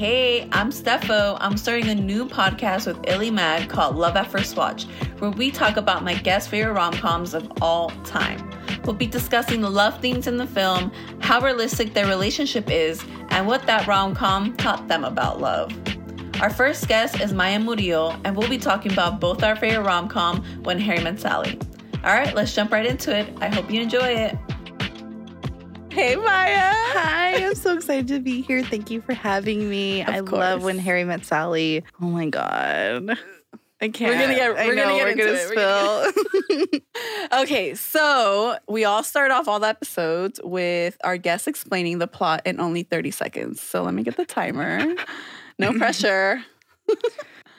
Hey, I'm Stefo. I'm starting a new podcast with ILY Mag called Love at First Watch, where we talk about my guest favorite rom coms of all time. We'll be discussing the love themes in the film, how realistic their relationship is, and what that rom com taught them about love. Our first guest is Maya Murillo, and we'll be talking about both our favorite rom com, When Harry Met Sally. All right, let's jump right into it. I hope you enjoy it. Hey, Maya. Hi, I'm so excited to be here. Thank you for having me. Of I course. love when Harry met Sally. Oh my god. I can't. gonna get- we're gonna get we're into gonna it. We're spill. Okay, so we all start off all the episodes with our guest explaining the plot in only 30 seconds. So let me get the timer. No pressure.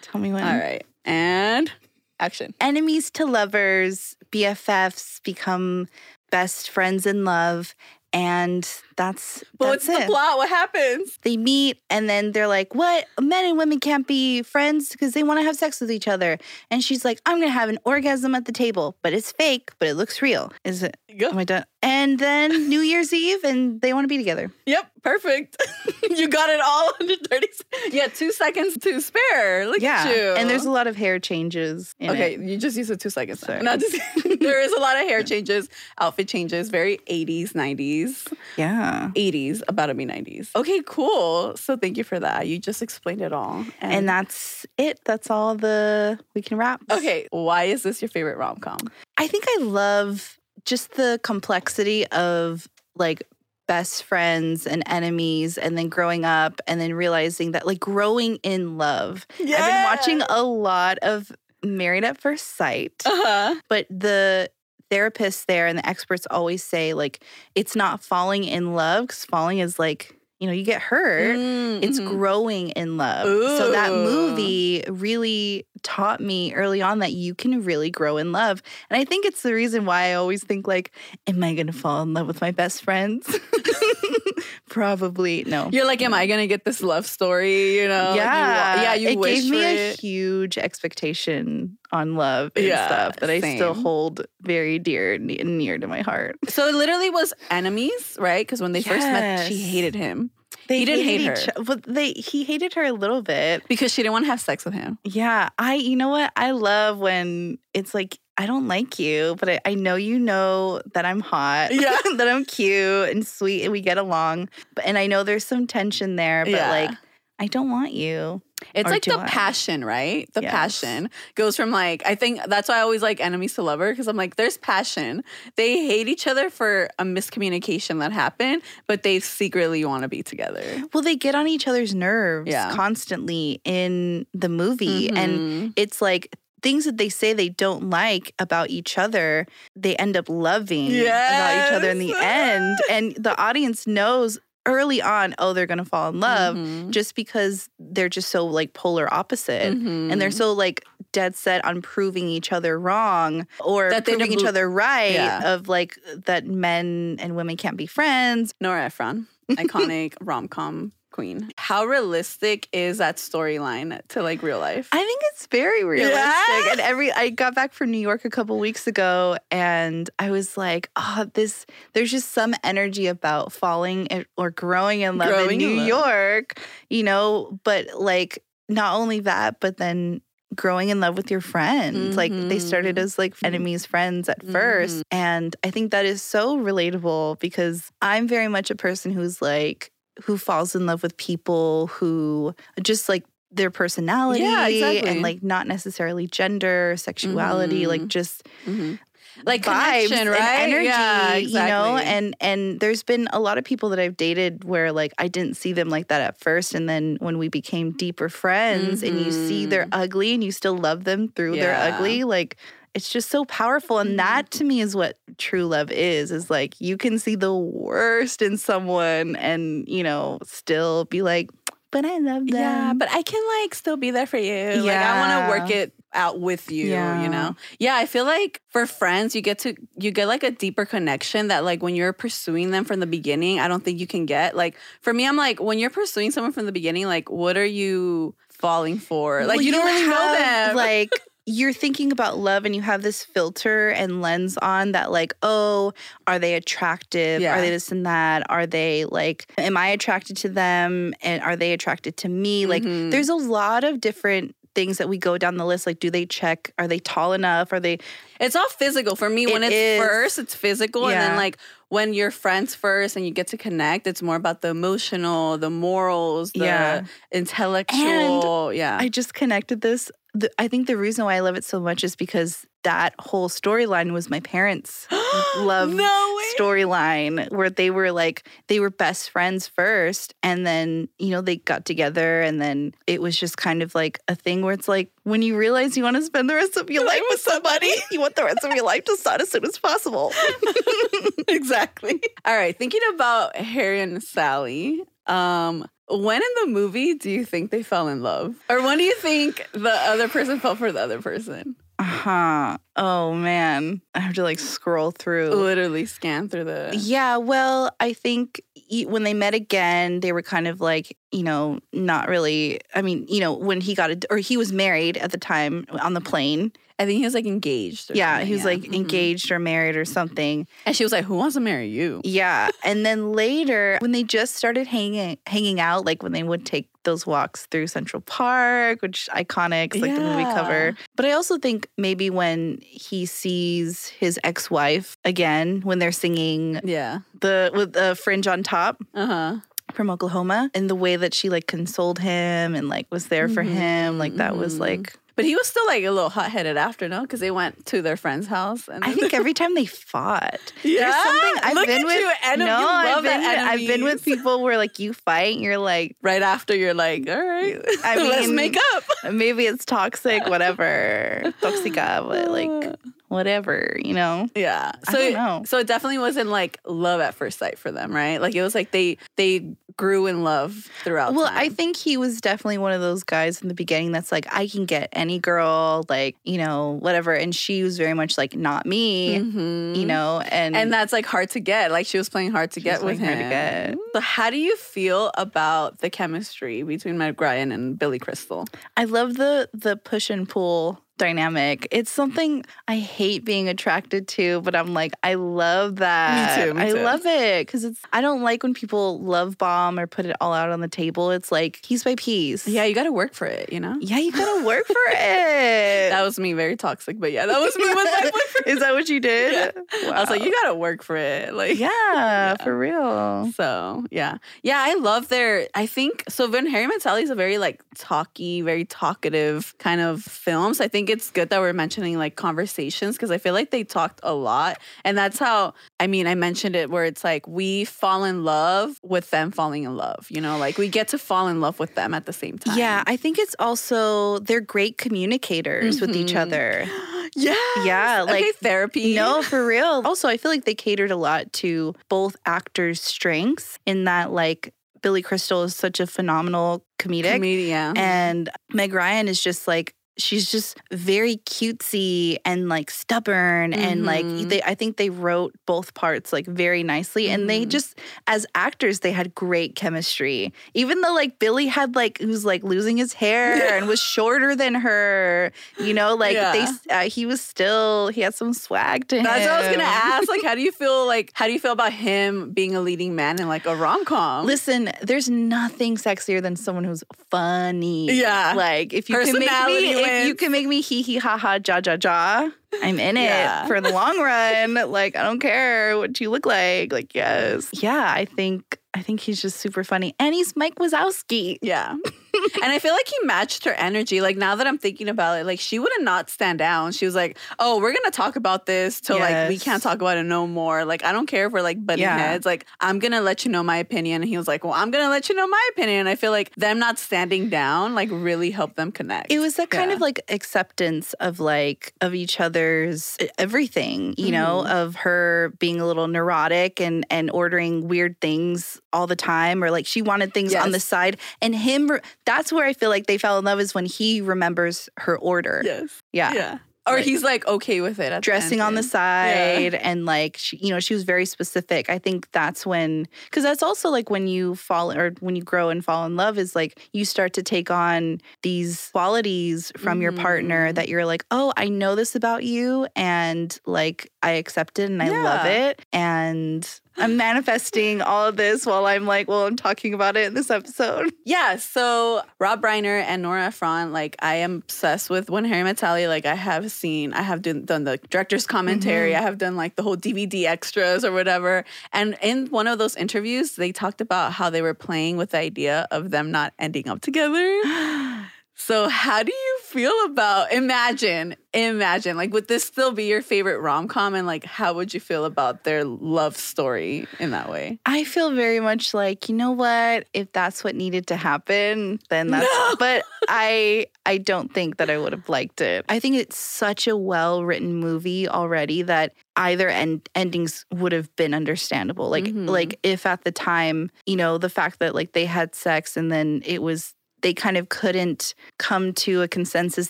Tell me when. All right. And action. Enemies to lovers, BFFs become best friends in love, and that's But that's what's it. the plot? What happens? They meet and then they're like, "What? Men and women can't be friends because they want to have sex with each other." And she's like, "I'm gonna have an orgasm at the table, but it's fake, but it looks real." Is it? Go. Am I done? And then New Year's Eve, and they want to be together. Yep, perfect. you got it all under 30 seconds. Yeah, two seconds to spare. Look yeah, at you. and there's a lot of hair changes. In Okay, it. you just used the two seconds. Sorry. Not just, there is a lot of hair changes, outfit changes, very 80s, 90s, yeah. 80s, about to be 90s. Okay, cool. So thank you for that. You just explained it all. And that's it. That's all the we can wrap. okay, why is this your favorite rom com? I think I love just the complexity of like best friends and enemies and then growing up and then realizing that like growing in love. I've been watching a lot of Married at First Sight, Uh huh. but the therapists there and the experts always say like it's not falling in love because falling is like, you know, you get hurt. It's Mhm. growing in love. So that movie really taught me early on that you can really grow in love. And I think it's the reason why I always think like, am I gonna fall in love with my best friends? Probably no. You're like, am I gonna get this love story? You know? Like, you yeah, yeah. You it wish gave me for a it. huge expectation on love and Yeah, stuff that I still hold very dear near to my heart. So it literally was enemies, right? Because when they first met, she hated him They He didn't hate each- her. but they he hated her a little bit. because she didn't want to have sex with him. Yeah, I you know what? I love when it's like I don't like you, but I, I know you know that I'm hot. Yeah. that I'm cute and sweet and we get along. But and I know there's some tension there, but Yeah. like I don't want you. It's Or like the I? passion, right? The Yes. passion goes from like I think that's why I always like enemies to lover because I'm like there's passion. They hate each other for a miscommunication that happened, but they secretly want to be together. Well, they get on each other's nerves Yeah. constantly in the movie and Mhm. it's like things that they say they don't like about each other, they end up loving about each other in the end. And the audience knows early on, oh, they're gonna fall in love Mhm. just because they're just so like polar opposite. And they're Mhm. so like dead set on proving each other wrong or That proving each other right Yeah. of like that men and women can't be friends. Nora Ephron, iconic rom com queen. How realistic is that storyline to like real life? I think it's very realistic. Yeah? And every I got back from New York a couple weeks ago and I was like, oh, this there's just some energy about falling in- or growing in love Growing in in New love. York, you know, but like not only that, but then growing in love with your friends. Like they started Mhm. as like enemies friends at first. Mhm. And I think that is so relatable because I'm very much a person who's like who falls in love with people who just like their personality yeah, exactly. and like not necessarily gender, sexuality, like Mhm. just Mhm. Like vibes connection, and right? energy, yeah, you know. And and there's been a lot of people that I've dated where like I didn't see them like that at first, and then when we became deeper friends, and you see they're ugly and you still love them through their Mm-hmm. Ugly, like it's just so powerful. And that mm. to me is what true love is. Is like you can see the worst in someone, and you know still be like, but I love them. Yeah, but I can like still be there for you. Like I want to work it out with you, Yeah. you know. Yeah, I feel like for friends you get to you get like a deeper connection that like when you're pursuing them from the beginning, I don't think you can get. Like for me I'm like when you're pursuing someone from the beginning, like what are you falling for? Like Well, you don't really know have, them. Like you're thinking about love and you have this filter and lens on that like oh are they attractive Yeah. are they this and that are they like am i attracted to them and are they attracted to me like Mhm. there's a lot of different things that we go down the list like do they check are they tall enough are they It's all physical for me. when it's is. first, it's physical, and then like when you're friends first and you get to connect, it's more about the emotional, the morals, the Yeah. intellectual. yeah, I just connected this. The, I think the reason why I love it so much is because that whole storyline was my parents' love no storyline where they were like they were best friends first and then you know they got together and then it was just kind of like a thing where it's like when you realize you want to spend the rest of your life with somebody you want the rest of your life to start as soon as possible exactly. All right, thinking about Harry and Sally. Um, when in the movie do you think they fell in love, or when do you think the other person fell for the other person? uh-huh oh man i have to like scroll through Literally scan through the. Yeah, well, I think when they met again, they were kind of like, you know, not really. I mean, you know, when he got it, or he was married at the time on the plane. I think he was like engaged. or Yeah, he was like Mhm. engaged or married or something. and she was like, "Who wants to marry you?" Yeah, and then later when they just started hanging hanging out, like when they would take those walks through Central Park, which iconic, like the movie cover. But I also think maybe when he sees his ex-wife again when they're singing Yeah. the with the fringe on top Uh huh. from Oklahoma and the way that she like consoled him and like was there for him like that was Mhm. like But he was still like a little hot headed after, no? Because they went to their friend's house. And I think every time they fought yeah. there's something I've Look been at with you, enemy. no I've been I've been with people where like you fight and you're like right after you're like, all right, I let's mean, make up. maybe it's toxic whatever toxica uh, but like whatever you know yeah. So know. so it definitely wasn't like love at first sight for them, right? Like it was like they they grew in love throughout. Well, time. I think he was definitely one of those guys in the beginning that's like, I can get any girl, like, you know, whatever. And she was very much like, not me, Mhm. you know, and and that's like hard to get. Like she was playing hard to She get with him. get. So how do you feel about the chemistry between Meg Ryan and Billy Crystal? I love the the push and pull dynamic. It's something I hate being attracted to, but I'm like, I love that. Me too, me I too. love it because it's. I don't like when people love bomb or put it all out on the table. It's like piece by piece. Yeah, you got to work for it. You know. yeah, you gotta work for it. That was me, very toxic, but yeah, that was me with my. Is that what you did? I was like, you gotta work for it. Like, Yeah, for real. So yeah, yeah, I love their. I think so. When Harry Met Sally is a very like talky, very talkative kind of films. So I think it's good that we're mentioning like conversations because I feel like they talked a lot, and that's how. I mean, I mentioned it where it's like we fall in love with them falling in love. You know, like we get to fall in love with them at the same time. Yeah, I think it's also they're great communicators with each Mhm. other. yeah, Yeah, like, okay, therapy. No, for real. Also, I feel like they catered a lot to both actors' strengths in that, like, Billy Crystal is such a phenomenal comedic, comedian. and Meg Ryan is just like, she's just very cutesy and like stubborn and like Mhm. they I think they wrote both parts like very nicely and they Mhm. just as actors they had great chemistry even though like Billy had like who's like losing his hair and was shorter than her you know like they uh, he was still he had some swag to him That's what I was gonna ask. Like, how do you feel? Like, how do you feel about him being a leading man in like a rom com? Listen, there's nothing sexier than someone who's funny. Yeah. Like if you can make me if you can make me hee hee ha ha ja ja ja, I'm in it Yeah. for the long run. Like I don't care what you look like. Like yes. Yeah, I think I think he's just super funny. And he's Mike Wazowski. Yeah. and I feel like he matched her energy. Like now that I'm thinking about it, like she would have not stand down. She was like, "Oh, we're gonna talk about this till like we can't talk about it no more. Like I don't care if we're like butting Yeah. heads. Like I'm gonna let you know my opinion." And he was like, "Well, I'm gonna let you know my opinion." And I feel like them not standing down like really helped them connect. It was that kind Yeah. of like acceptance of like of each other's everything, you know, Mm-hmm. of her being a little neurotic and and ordering weird things all the time or like she wanted things on the side and him re- that's where I feel like they fell in love is when he remembers her order. yes. Yeah. Yeah. or like, he's like okay with it. dressing on the side and like she, you know she was very specific i think that's when because that's also like when you fall or when you grow and fall in love is like you start to take on these qualities from your partner Mhm. that you're like oh i know this about you and like i accept it and i love it and i'm manifesting all of this while i'm like well i'm talking about it in this episode Yeah, so Rob Reiner and Nora Ephron, like I am obsessed with When Harry Met Sally. Like I have seen, I have done, done the director's commentary. Mhm. I have done like the whole DVD extras or whatever. And in one of those interviews, they talked about how they were playing with the idea of them not ending up together. So how do you feel about imagine, imagine, like would this still be your favorite rom com? And like how would you feel about their love story in that way? I feel very much like, you know what? If that's what needed to happen, then that's No. but I I don't think that I would have liked it. I think it's such a well-written movie already that either end endings would have been understandable. Like Mhm. like if at the time, you know, the fact that like they had sex and then it was they kind of couldn't come to a consensus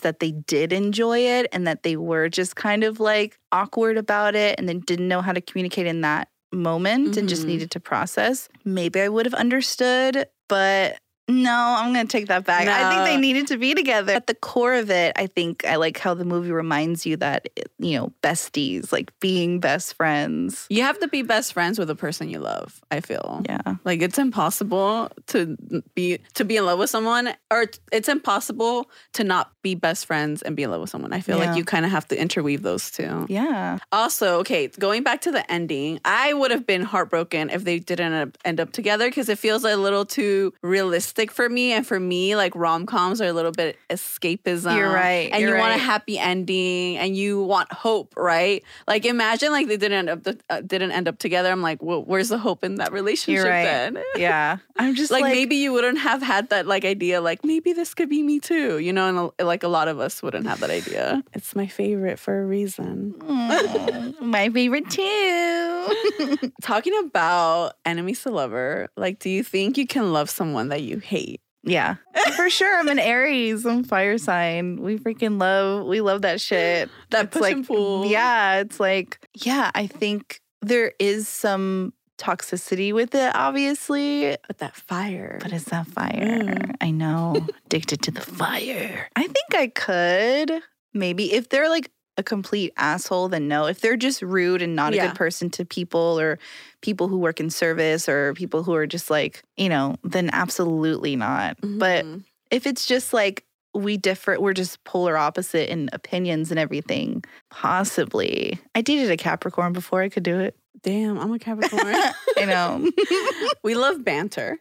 that they did enjoy it and that they were just kind of like awkward about it and then didn't know how to communicate in that moment and just Mhm. needed to process. Maybe I would have understood, but no, I'm going to take that back. I think they needed to be together. At the core of it, I think I like how the movie reminds you that, you know, besties, like being best friends. You have to be best friends with the person you love, I feel. Yeah. Like it's impossible to be to be in love with someone or it's impossible to not be best friends and be in love with someone. I feel Yeah. like you kind of have to interweave those two. Yeah. Also, okay, going back to the ending, I would have been heartbroken if they didn't end up together because it feels a little too realistic for me. And for me, like rom coms are a little bit escapism. You're right, And you're you want a happy ending and you want hope, right? Like imagine like they didn't end up uh, didn't end up together. I'm like, well, where's the hope in that relationship You're right. then? Yeah. I'm just like, like, maybe you wouldn't have had that like idea like maybe this could be me too you know and like a lot of us wouldn't have that idea it's my favorite for a reason "Mm, my favorite too. talking about enemies to lover like do you think you can love someone that you hate yeah. For sure. I'm an Aries. I'm fire sign. We freaking love we love that shit. that It's push like and pull Yeah, it's like yeah, I think there is some toxicity with it obviously, but that fire but it's that fire. Mm. I know. Addicted to the fire. I think I could maybe if they're like a complete asshole then no. If they're just rude and not a good person to people or people who work in service or people who are just like, you know, then absolutely not. But Mhm. if it's just like we differ, we're just polar opposite in opinions and everything, possibly. I dated a Capricorn before I could do it. damn i'm a capricorn I know. we love banter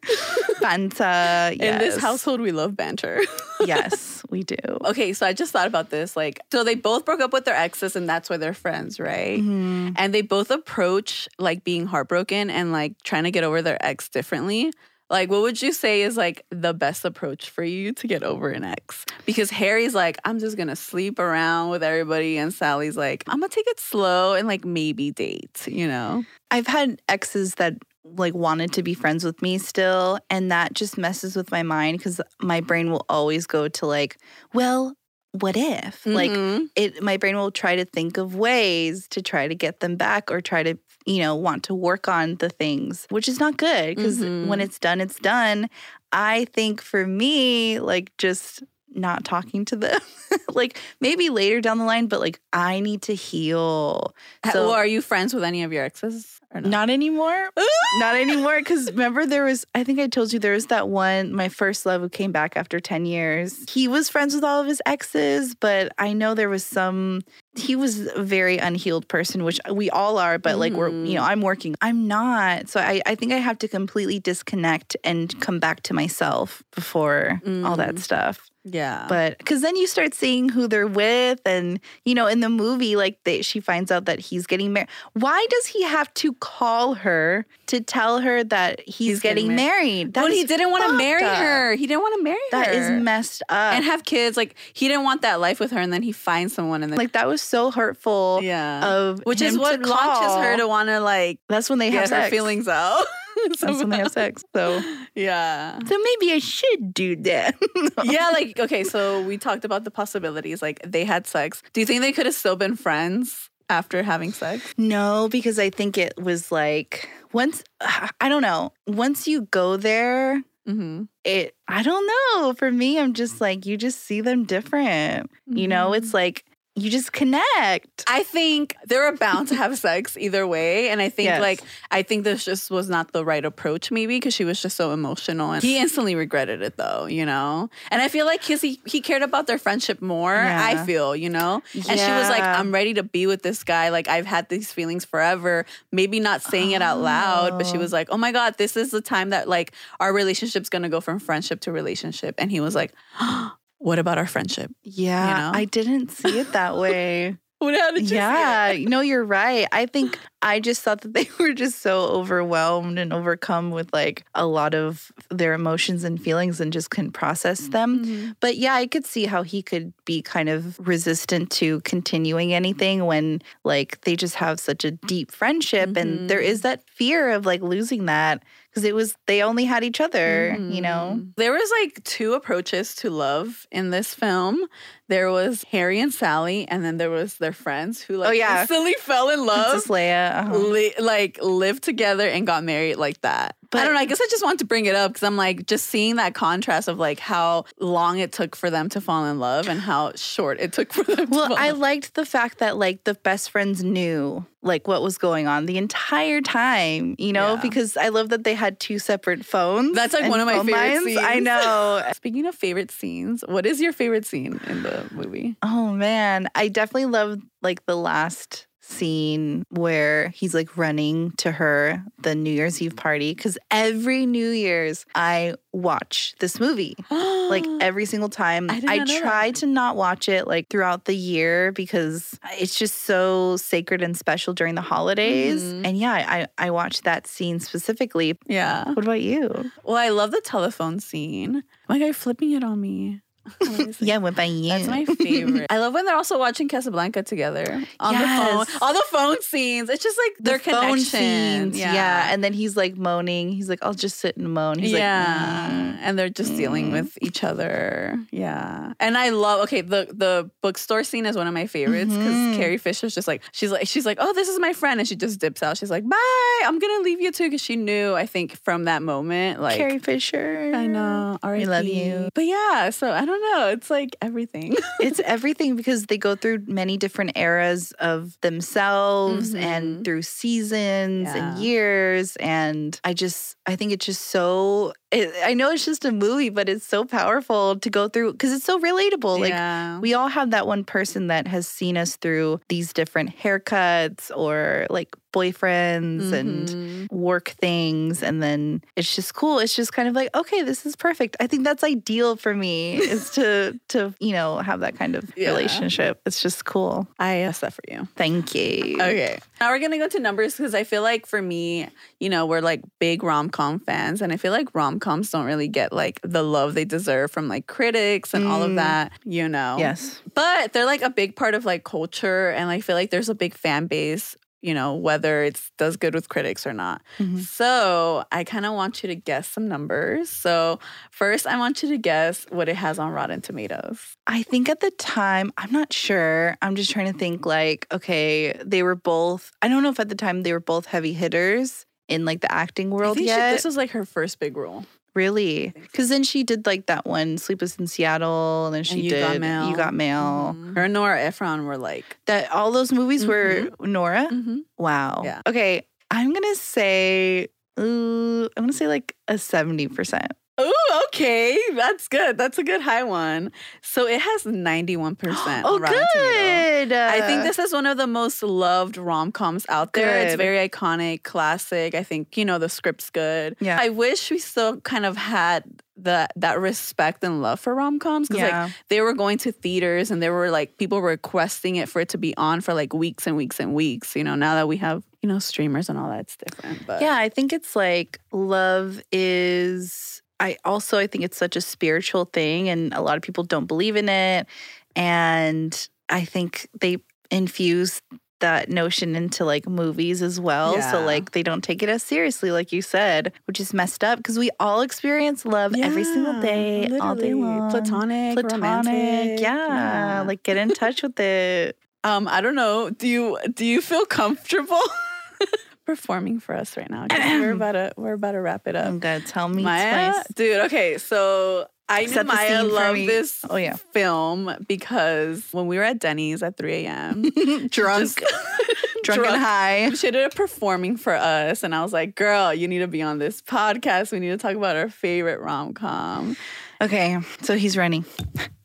Fanta. in this household we love banter yes, we do. okay so i just thought about this like so they both broke up with their exes and that's why they're friends right Mhm. and they both approach like being heartbroken and like trying to get over their ex differently. Like, what would you say is like the best approach for you to get over an ex? Because Harry's like, I'm just gonna sleep around with everybody, and Sally's like, I'm gonna take it slow and like maybe date, you know? I've had exes that like wanted to be friends with me still, and that just messes with my mind because my brain will always go to like, well, what if? Like, Mhm. it my brain will try to think of ways to try to get them back or try to you know want to work on the things which is not good because Mhm. when it's done it's done i think for me like just not talking to them. Like maybe later down the line but like i need to heal. So well, are you friends with any of your exes or not? not anymore. Not anymore because remember there was i think i told you there was that one my first love who came back after 10 years. He was friends with all of his exes but i know there was some he was a very unhealed person which we all are but like we're you know i'm working. I'm not. So i, I think i have to completely disconnect and come back to myself before all that Mm. stuff Yeah. but because then you start seeing who they're with and you know in the movie like they, she finds out that he's getting married why does he have to call her to tell her that he's, He's getting getting, married but That he didn't want to marry up. her. He didn't want to marry That her. is messed up and have kids. Like he didn't want that life with her, and then he finds someone, and then like that was so hurtful yeah, of which is what launches her to want to like that's when they have her feelings out. That's when they have sex. So yeah. so maybe I should do that. yeah, like okay, so we talked about the possibilities. Like they had sex. Do you think they could have still been friends after having sex? No, because I think it was like once I don't know. Once you go there, Mm-hmm. it I don't know. For me, I'm just like you just see them different. You know, it's like you just connect. I think they're bound to have sex either way. And I think Yes. like I think this just was not the right approach, maybe, because she was just so emotional. And he instantly regretted it though, you know? And I feel like his he, he cared about their friendship more, I feel, you know? And she was like, I'm ready to be with this guy. Like I've had these feelings forever. Maybe not saying it out loud, but she Oh. was like, Oh my God, this is the time that like our relationship's gonna go from friendship to relationship. And he was like, oh What about our friendship? Yeah, you know? I didn't see it that way. What how did you yeah, no, you're right. I think I just thought that they were just so overwhelmed and overcome with like a lot of their emotions and feelings and just couldn't process them. Mhm. But yeah, I could see how he could be kind of resistant to continuing anything when like they just have such a deep friendship and there Mhm. is that fear of like losing that because it was they only had each other, you know. Mhm. There was like two approaches to love in this film. There was Harry and Sally, and then there was their friends who like Oh, yeah. instantly fell in love. Princess Leia. uh-huh. Li- like lived together and got married like that. But I don't know. I guess I just want to bring it up because I'm like just seeing that contrast of like how long it took for them to fall in love and how short it took for them. to Well, fall I love. liked the fact that like the best friends knew like what was going on the entire time, you know, Yeah. because I love that they had two separate phones. That's like one of my favorite lines. I know. Speaking of favorite scenes, what is your favorite scene in the movie? Oh man, I definitely love like the last scene where he's like running to her the New Year's Eve party cuz every New Year's I watch this movie. Like every single time I I try that. to not watch it like throughout the year because it's just so sacred and special during the holidays. Mhm. And yeah, I I watched that scene specifically. yeah. What about you? Well, I love the telephone scene. My guy flipping it on me. What is? Yeah, what about you? That's my favorite. I love when they're also watching Casablanca together on the phone. All the phone scenes. It's just like the their phone connection. scenes, yeah. And then he's like moaning. He's like, "I'll just sit and moan." He's yeah, like, mm. and they're just dealing mm. with each other. Yeah, and I love. Okay, the the bookstore scene is one of my favorites because Mhm. Carrie Fisher's just like she's like she's like, oh, this is my friend, and she just dips out. She's like, bye, I'm gonna leave you too, because she knew. I think from that moment, like Carrie Fisher. I know, We love you. But yeah, so I don't know. It's like everything. it's everything because they go through many different eras of themselves Mhm. and through seasons Yeah. and years and i just i think it's just so it, i know it's just a movie but it's so powerful to go through because it's so relatable like we all have that one person that has seen us through these different haircuts or like boyfriends and Mhm. work things and then it's just cool it's just kind of like okay this is perfect i think that's ideal for me is to to you know have that kind of Yeah. relationship it's just cool I asked that for you. thank you Okay. Now we're going to go to numbers because I feel like for me, you know, we're like big rom com fans. And I feel like rom coms don't really get like the love they deserve from like critics and all of Mm. that, you know? yes But they're like a big part of like culture. And I feel like there's a big fan base, you know, whether it does good with critics or not. Mhm. So I kind of want you to guess some numbers. So first, I want you to guess what it has on Rotten Tomatoes. i think at the time i'm not sure i'm just trying to think like okay they were both i don't know if at the time they were both heavy hitters in like the acting world think she- yet this was like her first big role. really because then she did like that one sleepless in seattle and then she You did Got Mail. you got mail Mhm. Her and Nora Ephron were like, that all those movies were nora mm-hmm. Wow. Yeah. Okay. I'm gonna say ooh, I'm gonna say like a 70%. Ooh, okay. That's good. That's a good high one. So it has 91% oh, good. I think uh this is one of the most loved rom coms out there. It's very iconic, classic. I think, you know, the script's good. Yeah. I wish we still kind of had the that respect and love for rom coms because yeah. like they were going to theaters and there were like people requesting it for it to be on for like weeks and weeks and weeks. You know, now that we have, you know, streamers and all that, it's different. But yeah, I think it's like love is I also I think it's such a spiritual thing and a lot of people don't believe in it and I think they infuse that notion into like movies as well. Yeah. So like they don't take it as seriously, like you said, which is messed up because we all experience love every single Yeah, day, all day long. Platonic, platonic, romantic, yeah. yeah. Like get in touch with it. Um, I don't know. Do you do you feel comfortable performing for us right now? we're about to we're about to wrap it up. I'm gonna tell me Maya, twice. dude. Okay, so I knew Set the Maya loved this Oh, yeah. film because when we were at Denny's at 3 a.m. Drunk, just- drunk and high. She ended up performing for us, and I was like, "Girl, you need to be on this podcast. We need to talk about our favorite rom com Okay, so he's running.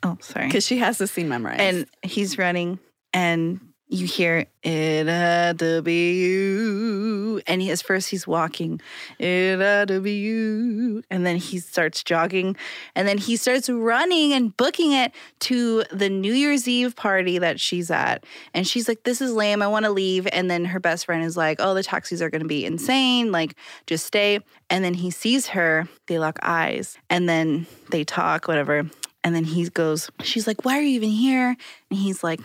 Oh, sorry. because she has the scene memorized." and he's running and you hear it had to be you and he, at first he's walking it had to be you and then he starts jogging and then he starts running and booking it to the new year's eve party that she's at. And she's like this is lame. I want to leave. And then her best friend is like oh the taxis are going to be insane. Like just stay. And then he sees her. They lock eyes and then they talk whatever and then he goes, She's like, Why are you even here? And he's like,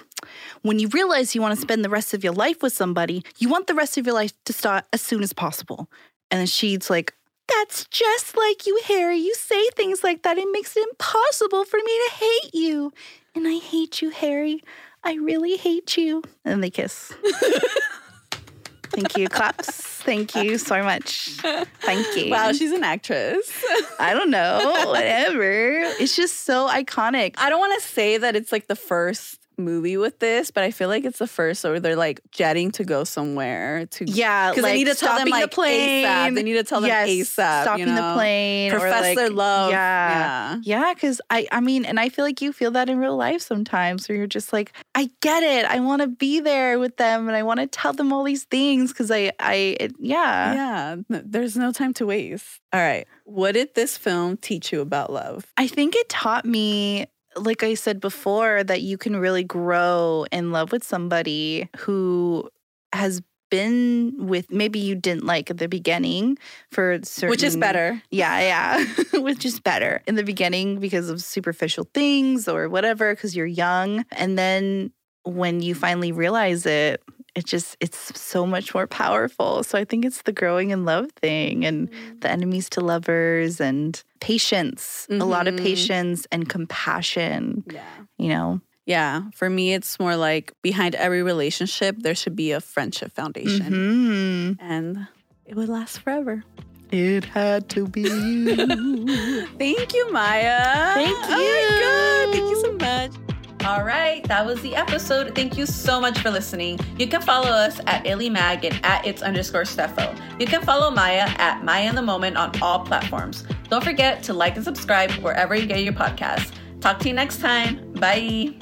When you realize you want to spend the rest of your life with somebody, you want the rest of your life to start as soon as possible. And then she's like, That's just like you, Harry. You say things like that. It makes it impossible for me to hate you. And I hate you, Harry. I really hate you. And they kiss. Thank you. Claps. Thank you so much. Thank you. wow, she's an actress. I don't know. Whatever. It's just so iconic. I don't want to say that it's like the first movie with this, but I feel like it's the first where they're like jetting to go somewhere to Yeah, because like they need to tell them like the plane. ASAP. They need to tell them Yes, ASAP. stopping you the plane, or, profess like- love. Yeah, yeah. Because I, I mean, and I feel like you feel that in real life sometimes, where you're just like, I get it. I want to be there with them, and I want to tell them all these things because I, I, it, yeah. yeah. There's no time to waste. All right, what did this film teach you about love? I think it taught me, like I said before, that you can really grow in love with somebody who has been with maybe you didn't like at the beginning for certain Which is better. Yeah, yeah. Which is better in the beginning because of superficial things or whatever, because you're young. And then when you finally realize it, it just, it's so much more powerful. So I think it's the growing in love thing and the enemies to lovers and patience, a lot of Mhm. patience and compassion, Yeah. you know? Yeah. For me, it's more like behind every relationship, there should be a friendship foundation. Mhm. And it would last forever. It had to be you. Thank you, Maya. Thank you. Oh my God. Thank you. so much. All right, that was the episode. Thank you so much for listening. You can follow us at ILYMag and at its underscore Steffo. You can follow Maya at Maya in the Moment on all platforms. Don't forget to like and subscribe wherever you get your podcasts. Talk to you next time. Bye.